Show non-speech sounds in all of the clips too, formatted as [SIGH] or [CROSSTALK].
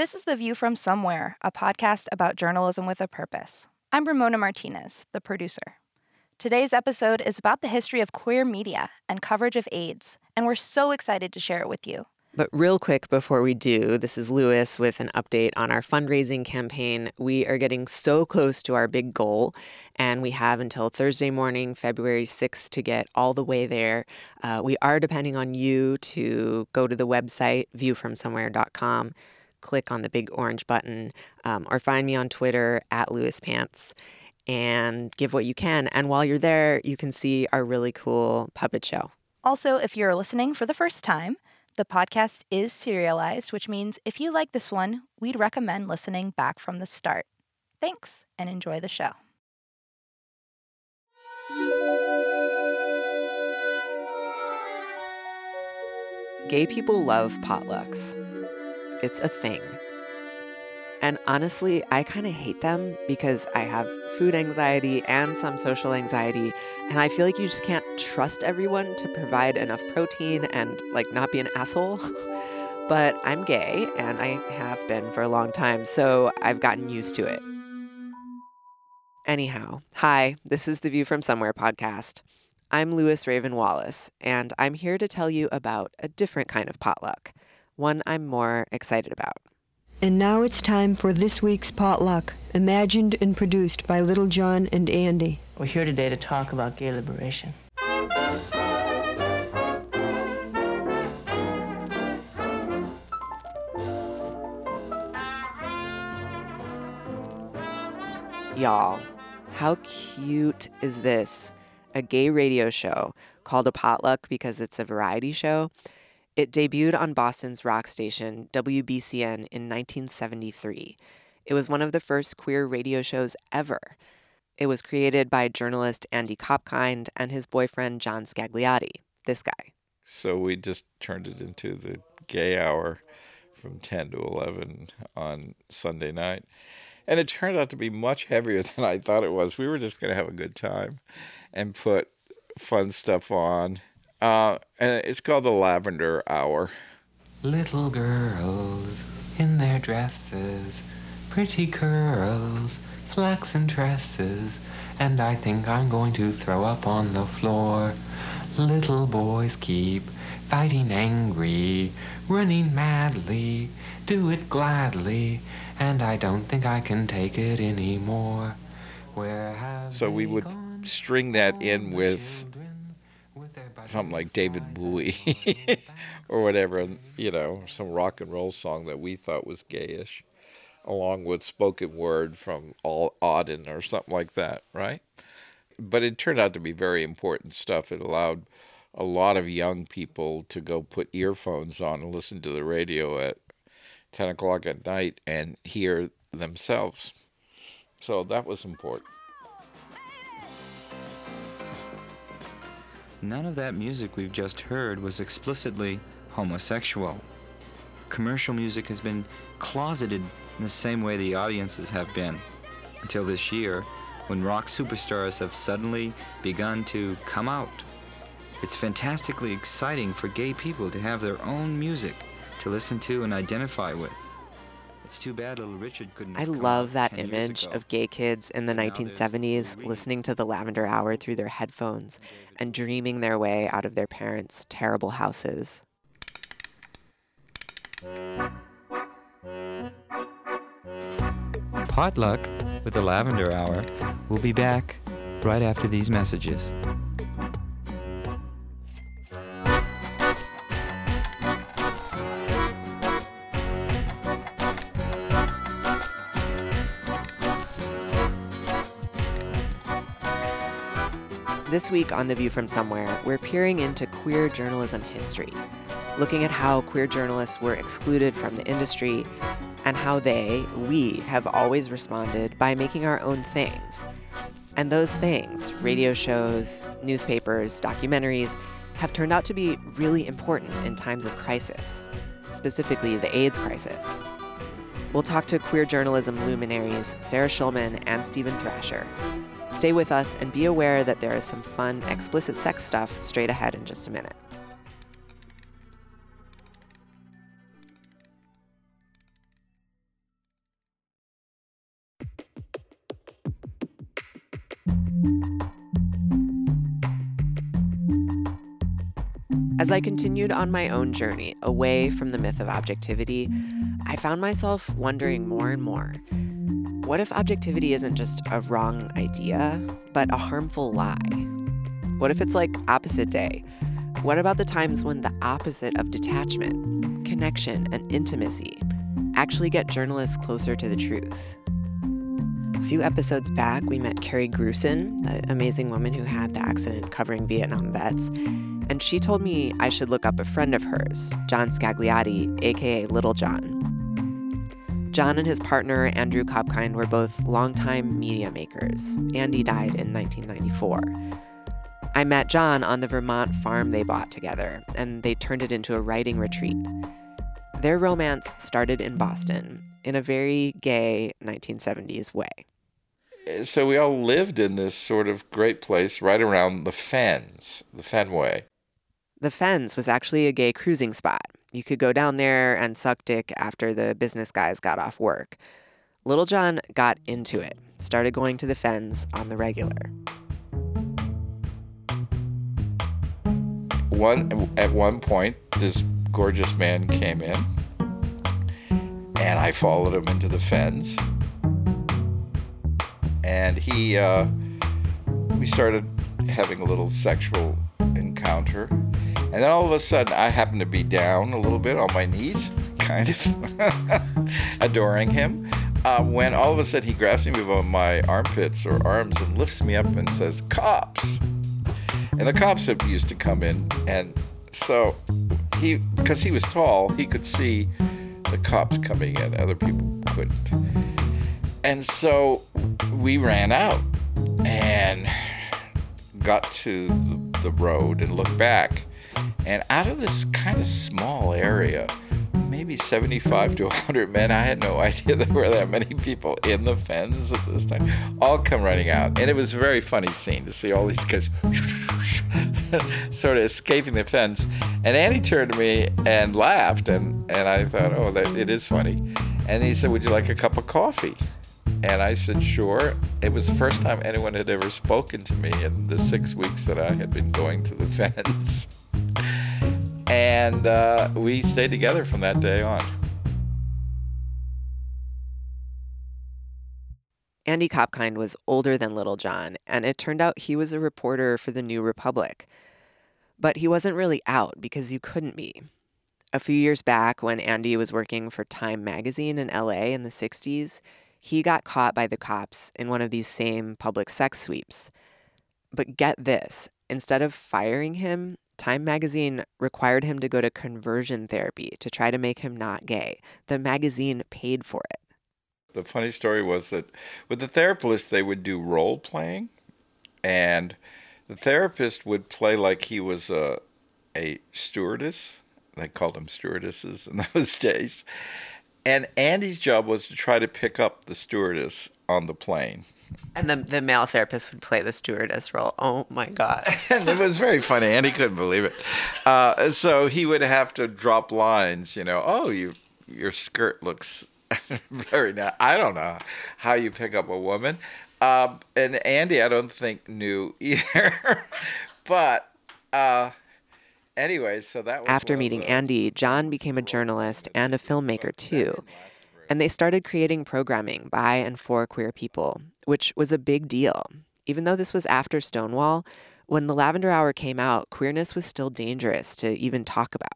This is The View from Somewhere, a podcast about journalism with a purpose. I'm Ramona Martinez, the producer. Today's episode is about the history of queer media and coverage of AIDS, and we're so excited to share it with you. But real quick before we do, this is Lewis with an update on our fundraising campaign. We are getting so close to our big goal, and we have until Thursday morning, February 6th, to get all the way there. Uh, we are depending on you to go to the website, viewfromsomewhere.com click on the big orange button um, or find me on Twitter at Lewis Pants and give what you can. And while you're there, you can see our really cool puppet show. Also, if you're listening for the first time, the podcast is serialized, which means if you like this one, we'd recommend listening back from the start. Thanks and enjoy the show. Gay people love potlucks. It's a thing. And honestly, I kind of hate them because I have food anxiety and some social anxiety. And I feel like you just can't trust everyone to provide enough protein and like not be an asshole. [LAUGHS] but I'm gay and I have been for a long time, so I've gotten used to it. Anyhow, hi, this is the View from Somewhere podcast. I'm Lewis Raven Wallace, and I'm here to tell you about a different kind of potluck one I'm more excited about. And now it's time for this week's potluck, imagined and produced by Little John and Andy. We're here today to talk about gay liberation. Y'all, how cute is this? A gay radio show called a potluck because it's a variety show it debuted on Boston's rock station, WBCN, in 1973. It was one of the first queer radio shows ever. It was created by journalist Andy Kopkind and his boyfriend John Scagliotti, this guy. So we just turned it into the gay hour from 10 to 11 on Sunday night. And it turned out to be much heavier [LAUGHS] than I thought it was. We were just going to have a good time and put fun stuff on uh, and it's called the Lavender Hour. Little girls in their dresses, pretty curls, flaxen tresses, and I think I'm going to throw up on the floor. Little boys keep fighting angry, running madly, do it gladly, and I don't think I can take it anymore. Where have so we would string that in with something like David Bowie [LAUGHS] or whatever, you know, some rock and roll song that we thought was gayish, along with spoken word from All Auden or something like that, right? But it turned out to be very important stuff. It allowed a lot of young people to go put earphones on and listen to the radio at 10 o'clock at night and hear themselves. So that was important. None of that music we've just heard was explicitly homosexual. Commercial music has been closeted in the same way the audiences have been. Until this year, when rock superstars have suddenly begun to come out. It's fantastically exciting for gay people to have their own music to listen to and identify with. It's too bad little Richard couldn't. I love that image of gay kids in the 1970s listening to the Lavender Hour through their headphones and dreaming their way out of their parents' terrible houses. Potluck with the Lavender Hour will be back right after these messages. This week on The View from Somewhere, we're peering into queer journalism history, looking at how queer journalists were excluded from the industry and how they, we, have always responded by making our own things. And those things, radio shows, newspapers, documentaries, have turned out to be really important in times of crisis, specifically the AIDS crisis. We'll talk to queer journalism luminaries Sarah Schulman and Steven Thrasher. Stay with us and be aware that there is some fun, explicit sex stuff straight ahead in just a minute. As I continued on my own journey away from the myth of objectivity, I found myself wondering more and more what if objectivity isn't just a wrong idea, but a harmful lie? What if it's like opposite day? What about the times when the opposite of detachment, connection, and intimacy actually get journalists closer to the truth? A few episodes back, we met Kerry Gruson, the amazing woman who had the accident covering Vietnam vets, and she told me I should look up a friend of hers, John Scagliotti, aka Little John. John and his partner, Andrew Kopkind, were both longtime media makers. Andy died in 1994. I met John on the Vermont farm they bought together, and they turned it into a writing retreat. Their romance started in Boston in a very gay 1970s way. So we all lived in this sort of great place right around the Fens, the Fenway. The Fens was actually a gay cruising spot. You could go down there and suck dick after the business guys got off work. Little John got into it, started going to the Fens on the regular. One at one point, this gorgeous man came in, and I followed him into the Fens, and he, uh, we started having a little sexual encounter and then all of a sudden, I happen to be down a little bit on my knees, [LAUGHS] kind of [LAUGHS] adoring him. Uh, when all of a sudden he grabs me by my armpits or arms and lifts me up and says, Cops! And the cops have used to come in. And so he, because he was tall, he could see the cops coming in. Other people couldn't. And so we ran out and got to the, the road and looked back and out of this kind of small area, maybe 75 to 100 men, I had no [LAUGHS] idea there were that many people in the Fens at this time, all come running out. And it was a very funny scene to see all these guys [LAUGHS] sort of escaping the Fens. And Andy turned to me and laughed, and, and I thought, oh, that, it is funny. And he said, Would you like a cup of coffee? And I said, sure. It was the first time anyone had ever spoken to me in the six weeks that I had been going to the [LAUGHS] Fens. And uh, we stayed together from that day on. Andy Kopkind was older than Little John, and it turned out he was a reporter for the New Republic. But he wasn't really out because you couldn't be. A few years back, when Andy was working for Time magazine in LA in the 60s, he got caught by the cops in one of these same public sex sweeps. But get this instead of firing him, Time magazine required him to go to conversion therapy to try to make him not gay. The magazine paid for it. The funny story was that with the therapist, they would do role playing, and the therapist would play like he was a, a stewardess. They called them stewardesses in [LAUGHS] those days. And Andy's job was to try to pick up the stewardess on the plane. And the, the male therapist would play the stewardess role. Oh my God. [LAUGHS] and it was very funny. Andy couldn't believe it. Uh, so he would have to drop lines, you know, oh, you your skirt looks [LAUGHS] very nice. I don't know how you pick up a woman. Uh, and Andy, I don't think knew either. [LAUGHS] but uh, Anyways, so that After meeting Andy, John became a journalist and a filmmaker too. And they started creating programming by and for queer people, which was a big deal. Even though this was after Stonewall, when the Lavender Hour came out, queerness was still dangerous to even talk about.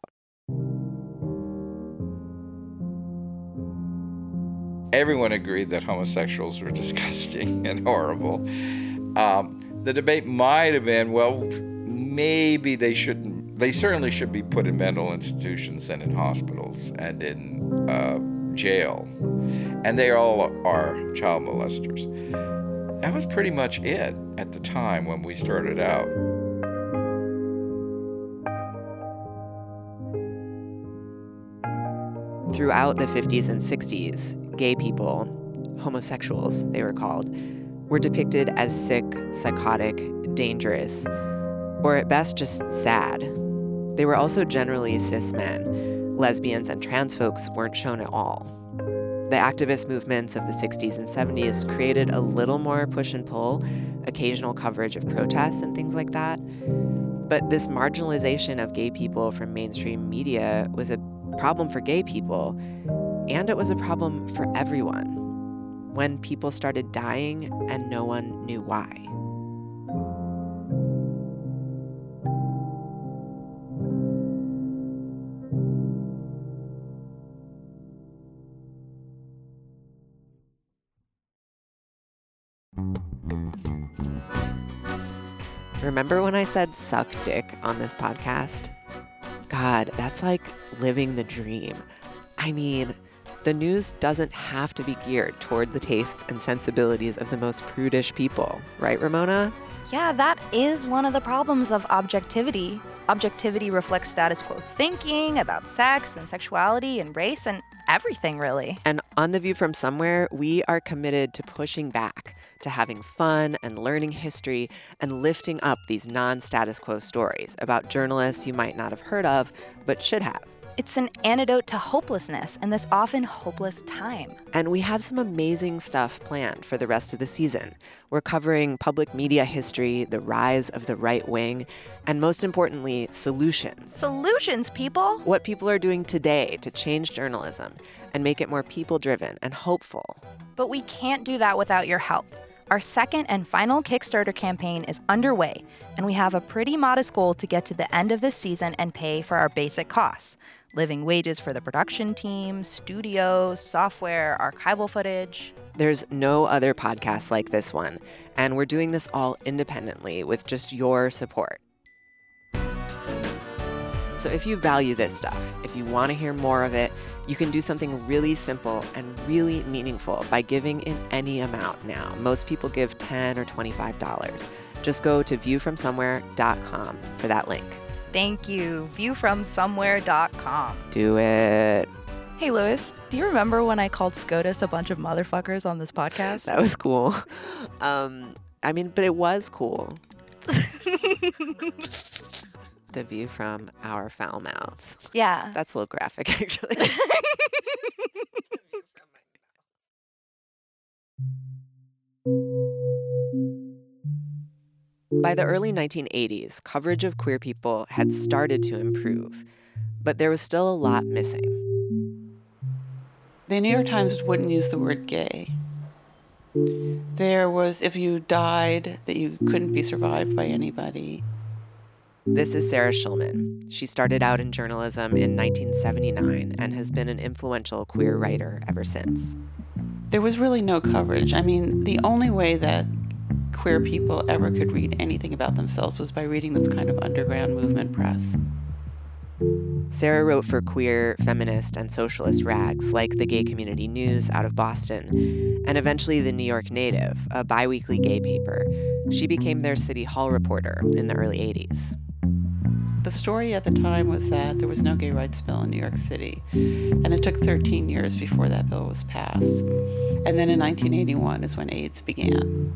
Everyone agreed that homosexuals were [LAUGHS] disgusting and horrible. Um, the debate might have been well, maybe they shouldn't they certainly should be put in mental institutions and in hospitals and in uh, jail. and they all are child molesters. That was pretty much it at the time when we started out. Throughout the 50s and 60s, gay people, homosexuals they were called, were depicted as sick, psychotic, dangerous, or at best just sad. They were also generally cis men. Lesbians and trans folks weren't shown at all. The activist movements of the 60s and 70s created a little more push and pull, occasional coverage of protests and things like that. But this marginalization of gay people from mainstream media was a problem for gay people, and it was a problem for everyone when people started dying and no one knew why. Remember when I said suck dick on this podcast? God, that's like living the dream. I mean, the news doesn't have to be geared toward the tastes and sensibilities of the most prudish people, right, Ramona? Yeah, that is one of the problems of objectivity. Objectivity reflects status quo thinking about sex and sexuality and race and everything, really. And on The View from Somewhere, we are committed to pushing back, to having fun and learning history and lifting up these non status quo stories about journalists you might not have heard of, but should have. It's an antidote to hopelessness in this often hopeless time. And we have some amazing stuff planned for the rest of the season. We're covering public media history, the rise of the right wing, and most importantly, solutions. Solutions, people! What people are doing today to change journalism and make it more people driven and hopeful. But we can't do that without your help. Our second and final Kickstarter campaign is underway, and we have a pretty modest goal to get to the end of this season and pay for our basic costs living wages for the production team, studio, software, archival footage. There's no other podcast like this one, and we're doing this all independently with just your support. So if you value this stuff, if you want to hear more of it, you can do something really simple and really meaningful by giving in any amount now. Most people give 10 or $25. Just go to viewfromsomewhere.com for that link. Thank you. Viewfromsomewhere.com. Do it. Hey, Lewis, do you remember when I called SCOTUS a bunch of motherfuckers on this podcast? [LAUGHS] That was cool. Um, I mean, but it was cool. [LAUGHS] the view from our foul mouths. Yeah. That's a little graphic, actually. [LAUGHS] By the early 1980s, coverage of queer people had started to improve, but there was still a lot missing. The New York Times wouldn't use the word gay. There was, if you died, that you couldn't be survived by anybody. This is Sarah Schulman. She started out in journalism in 1979 and has been an influential queer writer ever since. There was really no coverage. I mean, the only way that queer people ever could read anything about themselves was by reading this kind of underground movement press. Sarah wrote for queer, feminist, and socialist rags like the Gay Community News out of Boston, and eventually the New York Native, a biweekly gay paper. She became their city hall reporter in the early 80s. The story at the time was that there was no gay rights bill in New York City, and it took 13 years before that bill was passed. And then in 1981 is when AIDS began.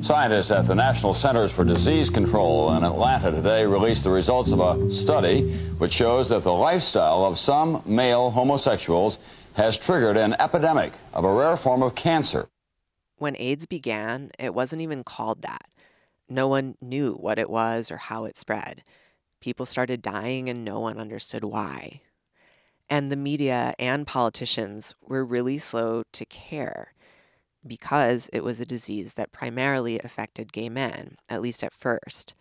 Scientists at the National Centers for Disease Control in Atlanta today released the results of a study which shows that the lifestyle of some male homosexuals has triggered an epidemic of a rare form of cancer. When AIDS began, it wasn't even called that. No one knew what it was or how it spread. People started dying and no one understood why. And the media and politicians were really slow to care because it was a disease that primarily affected gay men, at least at first.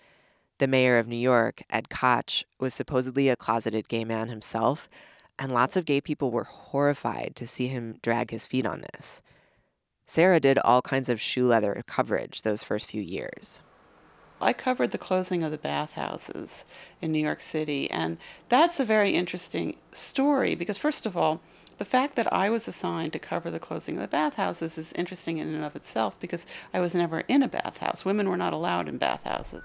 The mayor of New York, Ed Koch, was supposedly a closeted gay man himself, and lots of gay people were horrified to see him drag his feet on this. Sarah did all kinds of shoe leather coverage those first few years. I covered the closing of the bathhouses in New York City, and that's a very interesting story because, first of all, the fact that I was assigned to cover the closing of the bathhouses is interesting in and of itself because I was never in a bathhouse. Women were not allowed in bathhouses.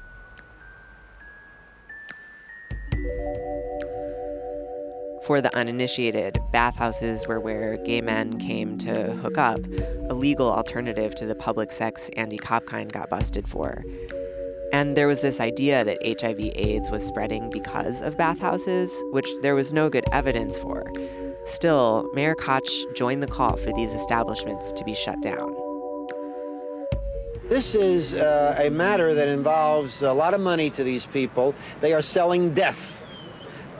For the uninitiated, bathhouses were where gay men came to hook up, a legal alternative to the public sex Andy Kopkind got busted for. And there was this idea that HIV AIDS was spreading because of bathhouses, which there was no good evidence for. Still, Mayor Koch joined the call for these establishments to be shut down. This is uh, a matter that involves a lot of money to these people. They are selling death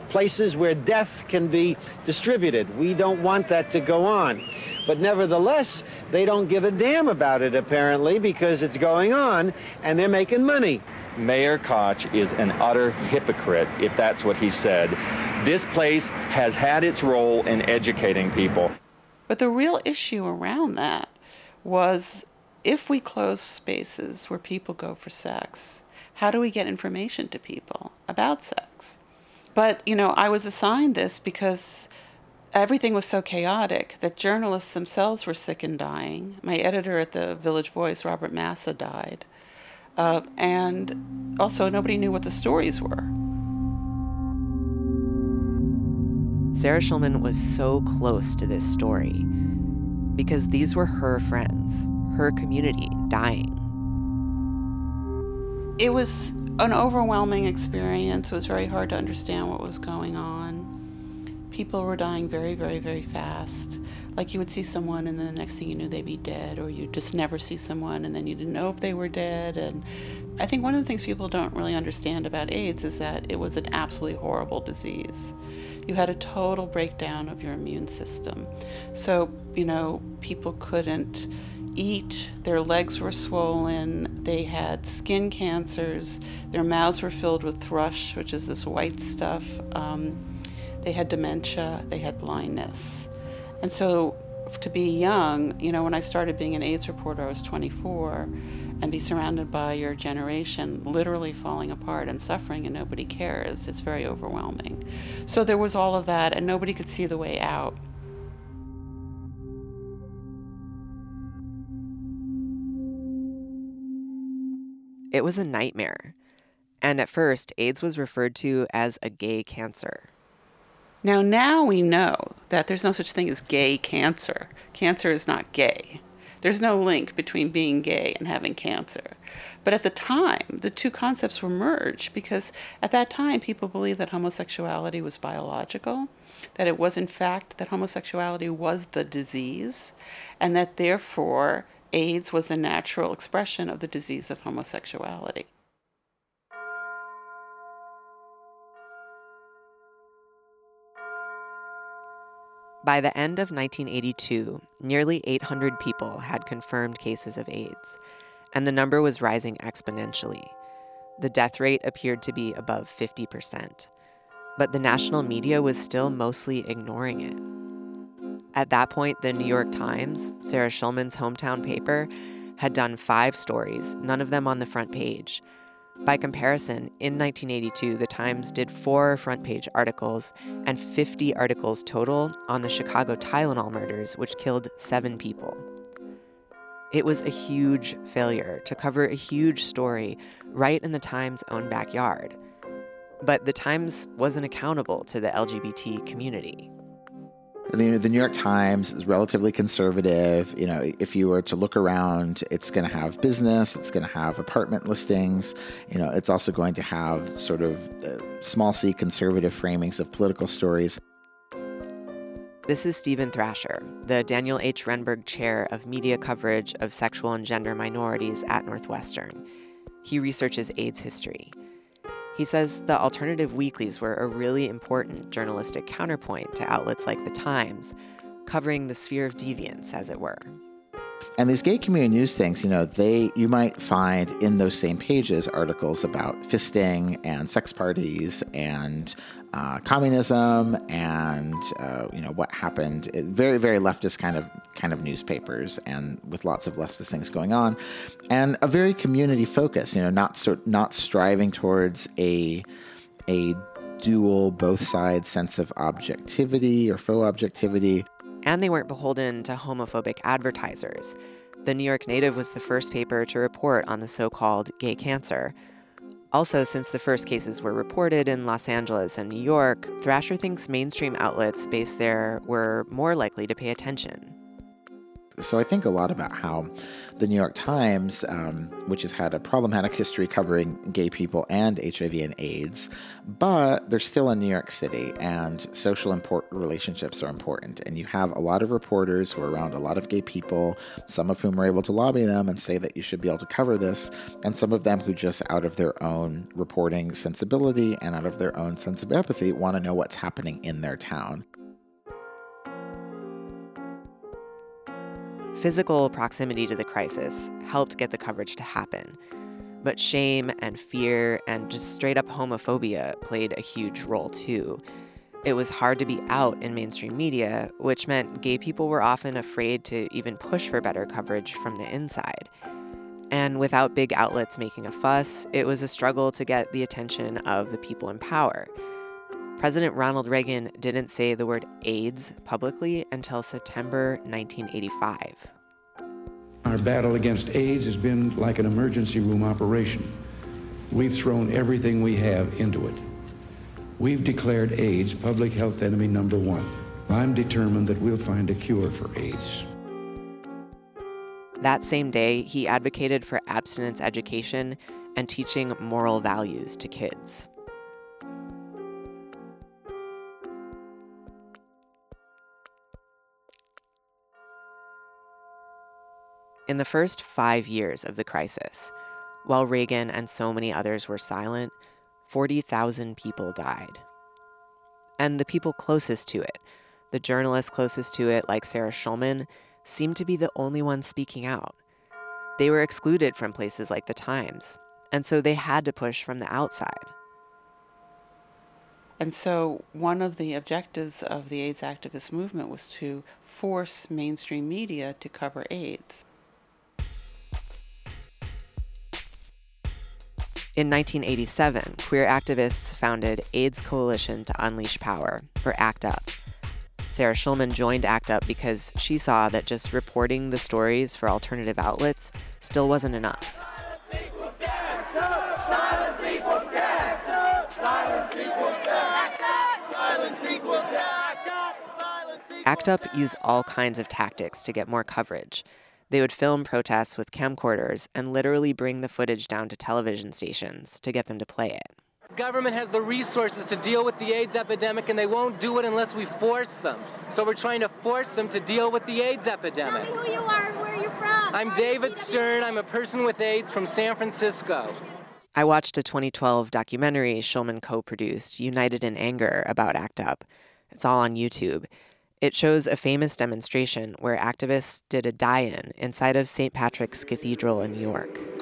places where death can be distributed. We don't want that to go on. But nevertheless, they don't give a damn about it, apparently, because it's going on and they're making money. Mayor Koch is an utter hypocrite, if that's what he said. This place has had its role in educating people. But the real issue around that was if we close spaces where people go for sex, how do we get information to people about sex? But, you know, I was assigned this because everything was so chaotic that journalists themselves were sick and dying. My editor at the Village Voice, Robert Massa, died. Uh, and also, nobody knew what the stories were. Sarah Schulman was so close to this story because these were her friends, her community dying. It was an overwhelming experience. It was very hard to understand what was going on. People were dying very, very, very fast. Like you would see someone, and then the next thing you knew, they'd be dead, or you'd just never see someone, and then you didn't know if they were dead. And I think one of the things people don't really understand about AIDS is that it was an absolutely horrible disease. You had a total breakdown of your immune system. So, you know, people couldn't eat, their legs were swollen, they had skin cancers, their mouths were filled with thrush, which is this white stuff. Um, they had dementia, they had blindness. And so to be young, you know, when I started being an AIDS reporter, I was 24, and be surrounded by your generation literally falling apart and suffering and nobody cares, it's very overwhelming. So there was all of that, and nobody could see the way out. It was a nightmare. And at first, AIDS was referred to as a gay cancer. Now, now we know that there's no such thing as gay cancer. Cancer is not gay. There's no link between being gay and having cancer. But at the time, the two concepts were merged because at that time, people believed that homosexuality was biological, that it was, in fact, that homosexuality was the disease, and that therefore AIDS was a natural expression of the disease of homosexuality. By the end of 1982, nearly 800 people had confirmed cases of AIDS, and the number was rising exponentially. The death rate appeared to be above 50%, but the national media was still mostly ignoring it. At that point, the New York Times, Sarah Schulman's hometown paper, had done five stories, none of them on the front page. By comparison, in 1982, the Times did four front page articles and 50 articles total on the Chicago Tylenol murders, which killed seven people. It was a huge failure to cover a huge story right in the Times' own backyard. But the Times wasn't accountable to the LGBT community. The, the New York Times is relatively conservative. You know, if you were to look around, it's going to have business, it's going to have apartment listings. You know, it's also going to have sort of uh, small c conservative framings of political stories. This is Steven Thrasher, the Daniel H. Renberg Chair of Media Coverage of Sexual and Gender Minorities at Northwestern. He researches AIDS history. He says the alternative weeklies were a really important journalistic counterpoint to outlets like The Times, covering the sphere of deviance, as it were. And these gay community news things, you know, they you might find in those same pages articles about fisting and sex parties and uh, communism and uh, you know what happened. Very very leftist kind of kind of newspapers and with lots of leftist things going on, and a very community focus. You know, not not striving towards a a dual both sides sense of objectivity or faux objectivity. And they weren't beholden to homophobic advertisers. The New York Native was the first paper to report on the so called gay cancer. Also, since the first cases were reported in Los Angeles and New York, Thrasher thinks mainstream outlets based there were more likely to pay attention. So I think a lot about how the New York Times, um, which has had a problematic history covering gay people and HIV and AIDS, but they're still in New York City, and social import- relationships are important. And you have a lot of reporters who are around a lot of gay people, some of whom are able to lobby them and say that you should be able to cover this, and some of them who just out of their own reporting sensibility and out of their own sense of empathy want to know what's happening in their town. Physical proximity to the crisis helped get the coverage to happen. But shame and fear and just straight up homophobia played a huge role too. It was hard to be out in mainstream media, which meant gay people were often afraid to even push for better coverage from the inside. And without big outlets making a fuss, it was a struggle to get the attention of the people in power. President Ronald Reagan didn't say the word AIDS publicly until September 1985. Our battle against AIDS has been like an emergency room operation. We've thrown everything we have into it. We've declared AIDS public health enemy number one. I'm determined that we'll find a cure for AIDS. That same day, he advocated for abstinence education and teaching moral values to kids. In the first five years of the crisis, while Reagan and so many others were silent, 40,000 people died. And the people closest to it, the journalists closest to it, like Sarah Schulman, seemed to be the only ones speaking out. They were excluded from places like the Times, and so they had to push from the outside. And so, one of the objectives of the AIDS activist movement was to force mainstream media to cover AIDS. In 1987, queer activists founded AIDS Coalition to Unleash Power, or ACT UP. Sarah Schulman joined ACT UP because she saw that just reporting the stories for alternative outlets still wasn't enough. ACT UP used all kinds of tactics to get more coverage. They would film protests with camcorders and literally bring the footage down to television stations to get them to play it. The government has the resources to deal with the AIDS epidemic, and they won't do it unless we force them. So we're trying to force them to deal with the AIDS epidemic. Tell me who you are and where you're from. I'm David Stern. I'm a person with AIDS from San Francisco. I watched a 2012 documentary Schulman co produced, United in Anger, about ACT UP. It's all on YouTube. It shows a famous demonstration where activists did a die in inside of St. Patrick's Cathedral in New York.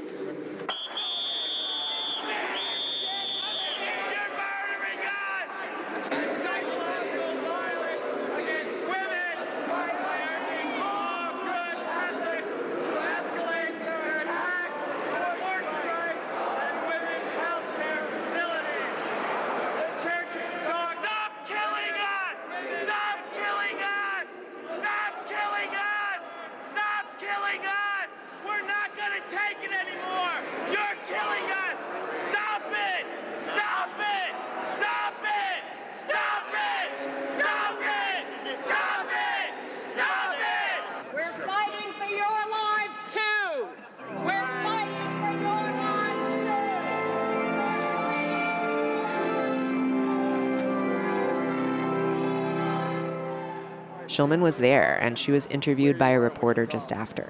Schulman was there, and she was interviewed by a reporter just after.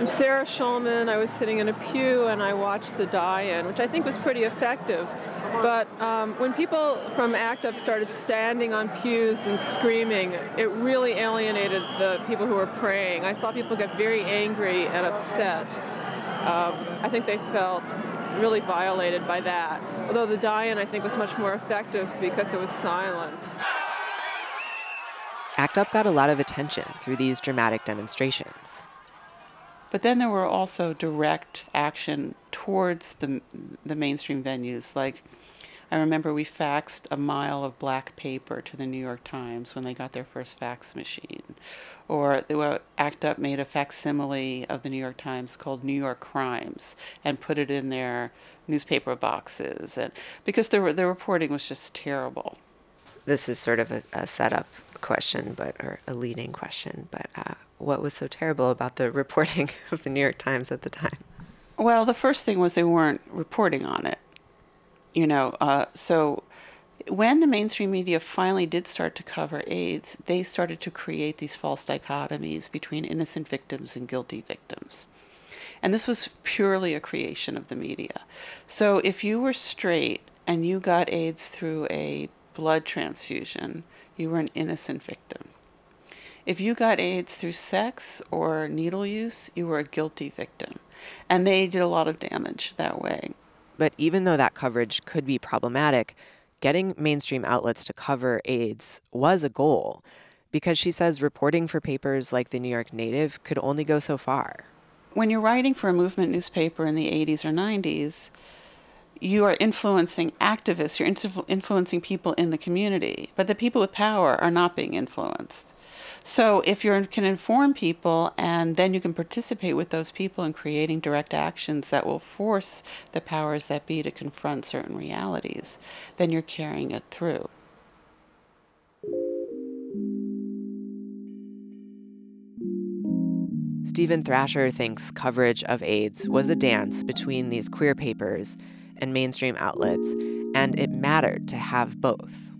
I'm Sarah Schulman. I was sitting in a pew and I watched the die-in, which I think was pretty effective. But um, when people from ACT UP started standing on pews and screaming, it really alienated the people who were praying. I saw people get very angry and upset. Um, I think they felt really violated by that. Although the die-in, I think, was much more effective because it was silent. ACT UP got a lot of attention through these dramatic demonstrations. But then there were also direct action towards the, the mainstream venues. Like, I remember we faxed a mile of black paper to the New York Times when they got their first fax machine. Or they were, ACT UP made a facsimile of the New York Times called New York Crimes and put it in their newspaper boxes. And because the, the reporting was just terrible. This is sort of a, a setup question, but or a leading question. But uh, what was so terrible about the [LAUGHS] reporting of the New York Times at the time? Well, the first thing was they weren't reporting on it. You know, uh, so when the mainstream media finally did start to cover AIDS, they started to create these false dichotomies between innocent victims and guilty victims. And this was purely a creation of the media. So if you were straight and you got AIDS through a blood transfusion, you were an innocent victim. If you got AIDS through sex or needle use, you were a guilty victim. And they did a lot of damage that way. But even though that coverage could be problematic, getting mainstream outlets to cover AIDS was a goal because she says reporting for papers like the New York Native could only go so far. When you're writing for a movement newspaper in the 80s or 90s, you are influencing activists, you're influencing people in the community, but the people with power are not being influenced. So if you can inform people and then you can participate with those people in creating direct actions that will force the powers that be to confront certain realities, then you're carrying it through. Steven Thrasher thinks coverage of AIDS was a dance between these queer papers and mainstream outlets, and it mattered to have both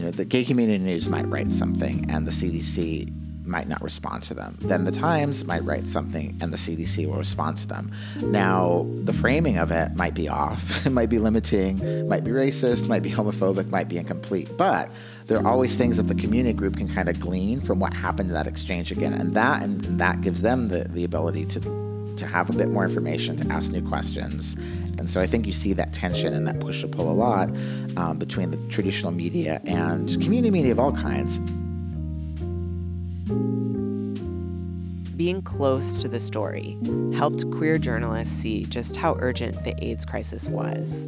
you know, the gay community news might write something and the CDC might not respond to them. Then the Times might write something and the CDC will respond to them. Now, the framing of it might be off, [LAUGHS] it might be limiting, might be racist, might be homophobic, might be incomplete, but there are always things that the community group can kind of glean from what happened in that exchange again. And that and that gives them the, the ability to to have a bit more information, to ask new questions. And so I think you see that tension and that push to pull a lot um, between the traditional media and community media of all kinds. Being close to the story helped queer journalists see just how urgent the AIDS crisis was.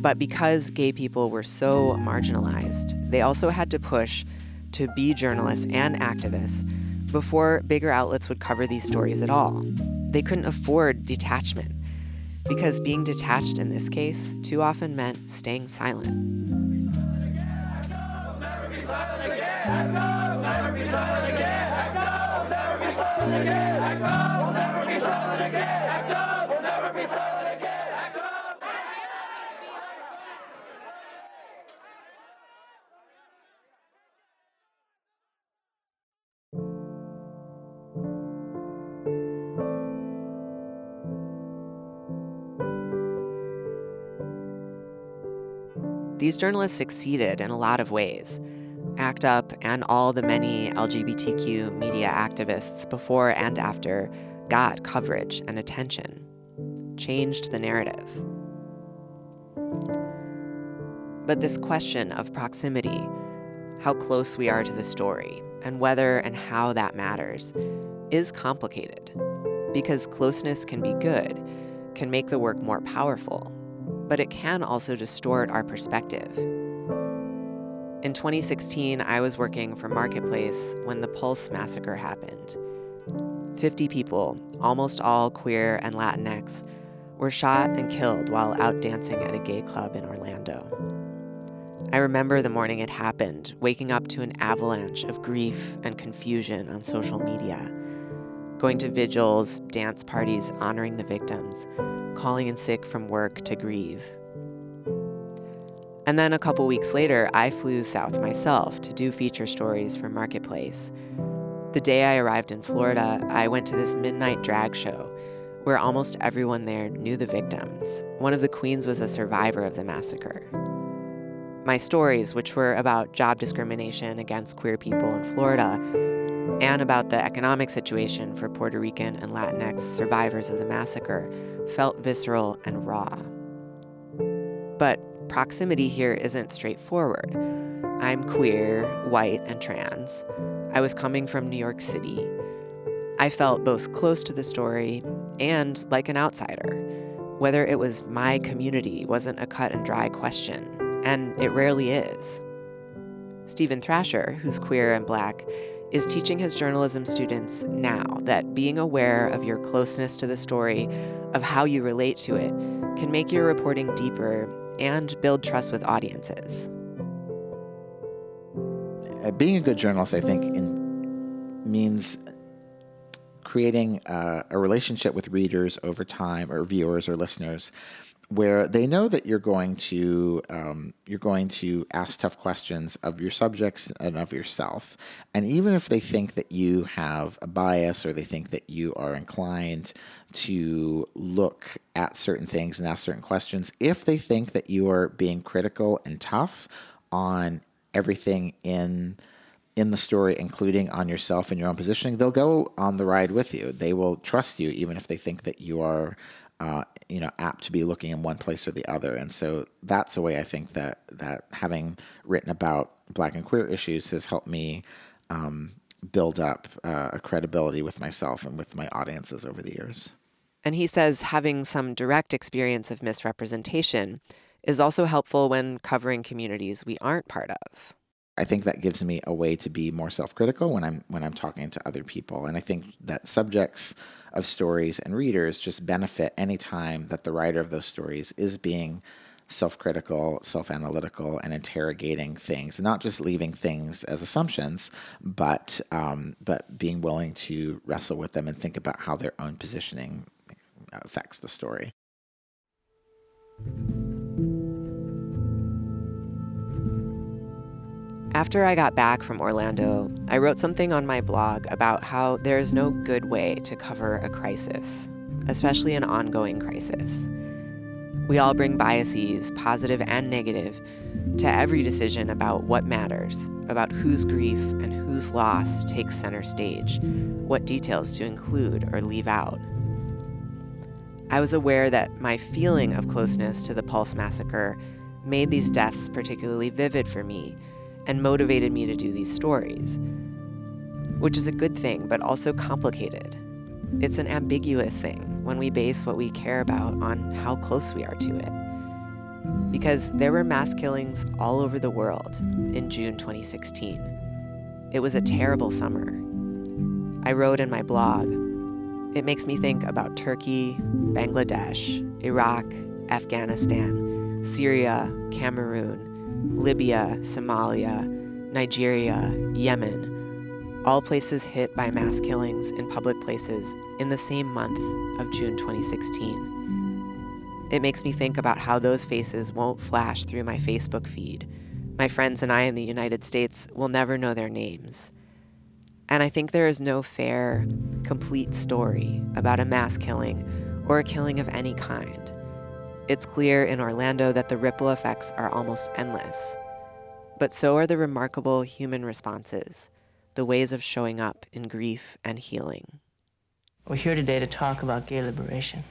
But because gay people were so marginalized, they also had to push to be journalists and activists before bigger outlets would cover these stories at all. They couldn't afford detachment, because being detached in this case too often meant staying silent. These journalists succeeded in a lot of ways. ACT UP and all the many LGBTQ media activists before and after got coverage and attention, changed the narrative. But this question of proximity, how close we are to the story, and whether and how that matters, is complicated because closeness can be good, can make the work more powerful, but it can also distort our perspective. In 2016, I was working for Marketplace when the Pulse massacre happened. 50 people, almost all queer and Latinx, were shot and killed while out dancing at a gay club in Orlando. I remember the morning it happened, waking up to an avalanche of grief and confusion on social media, going to vigils, dance parties honoring the victims, calling in sick from work to grieve. And then a couple weeks later, I flew south myself to do feature stories for Marketplace. The day I arrived in Florida, I went to this midnight drag show where almost everyone there knew the victims. One of the queens was a survivor of the massacre. My stories, which were about job discrimination against queer people in Florida and about the economic situation for Puerto Rican and Latinx survivors of the massacre, felt visceral and raw. But proximity here isn't straightforward. I'm queer, white, and trans. I was coming from New York City. I felt both close to the story and like an outsider. Whether it was my community wasn't a cut and dry question, and it rarely is. Steven Thrasher, who's queer and black, is teaching his journalism students now that being aware of your closeness to the story, of how you relate to it, can make your reporting deeper and build trust with audiences. Uh, being a good journalist, I think, in, means creating uh, a relationship with readers over time, or viewers or listeners, where they know that you're going to um, you're going to ask tough questions of your subjects and of yourself, and even if they think that you have a bias or they think that you are inclined to look at certain things and ask certain questions, if they think that you are being critical and tough on everything in in the story, including on yourself and your own positioning, they'll go on the ride with you. They will trust you, even if they think that you are uh, you know apt to be looking in one place or the other. And so that's the way i think that that having written about black and queer issues has helped me um, build up uh, a credibility with myself and with my audiences over the years. And he says having some direct experience of misrepresentation is also helpful when covering communities we aren't part of. I think that gives me a way to be more self-critical when I'm when I'm talking to other people. And I think that subjects of stories and readers just benefit anytime that the writer of those stories is being self-critical, self-analytical, and interrogating things, and not just leaving things as assumptions, but um, but being willing to wrestle with them and think about how their own positioning affects the story. After I got back from Orlando, I wrote something on my blog about how there is no good way to cover a crisis, especially an ongoing crisis. We all bring biases, positive and negative, to every decision about what matters, about whose grief and whose loss takes center stage, what details to include or leave out. I was aware that my feeling of closeness to the Pulse massacre made these deaths particularly vivid for me and motivated me to do these stories, which is a good thing, but also complicated. It's an ambiguous thing when we base what we care about on how close we are to it. Because there were mass killings all over the world in June 2016. It was a terrible summer. I wrote in my blog, it makes me think about Turkey, Bangladesh, Iraq, Afghanistan, Syria, Cameroon, Libya, Somalia, Nigeria, Yemen, all places hit by mass killings in public places in the same month of June 2016. It makes me think about how those faces won't flash through my Facebook feed. My friends and I in the United States will never know their names. And I think there is no fair, complete story about a mass killing or a killing of any kind. It's clear in Orlando that the ripple effects are almost endless. But so are the remarkable human responses, the ways of showing up in grief and healing. We're here today to talk about gay liberation.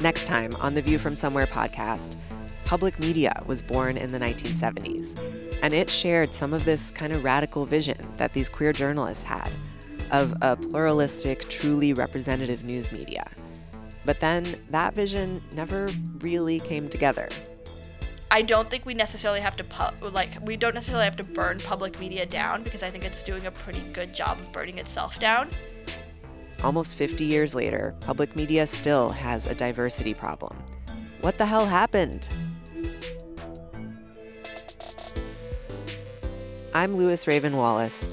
Next time on the View from Somewhere podcast, public media was born in the 1970s, and it shared some of this kind of radical vision that these queer journalists had of a pluralistic, truly representative news media. But then that vision never really came together. I don't think we necessarily have to pu- like we don't necessarily have to burn public media down because I think it's doing a pretty good job of burning itself down. Almost 50 years later, public media still has a diversity problem. What the hell happened? I'm Lewis Raven Wallace.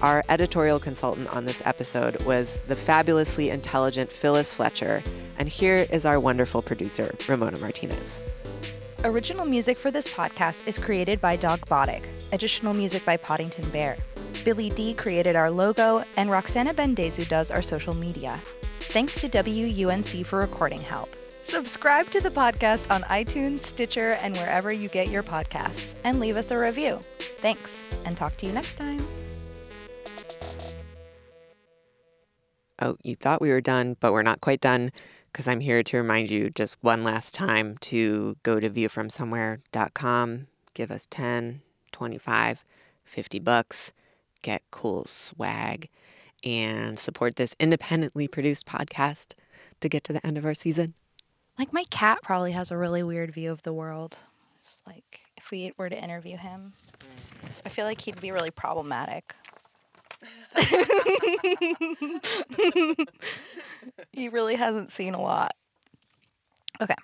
Our editorial consultant on this episode was the fabulously intelligent Phyllis Fletcher, and here is our wonderful producer, Ramona Martinez. Original music for this podcast is created by Dogbotic, additional music by Poddington Bear. Billy D created our logo, and Roxana Bendezu does our social media. Thanks to WUNC for recording help. Subscribe to the podcast on iTunes, Stitcher, and wherever you get your podcasts, and leave us a review. Thanks, and talk to you next time. Oh, you thought we were done, but we're not quite done. because I'm here to remind you just one last time to go to viewfromsomewhere.com, give us 10, 25, 50 bucks, get cool swag, and support this independently produced podcast to get to the end of our season. Like my cat probably has a really weird view of the world. It's like if we were to interview him, I feel like he'd be really problematic. [LAUGHS] he really hasn't seen a lot. Okay.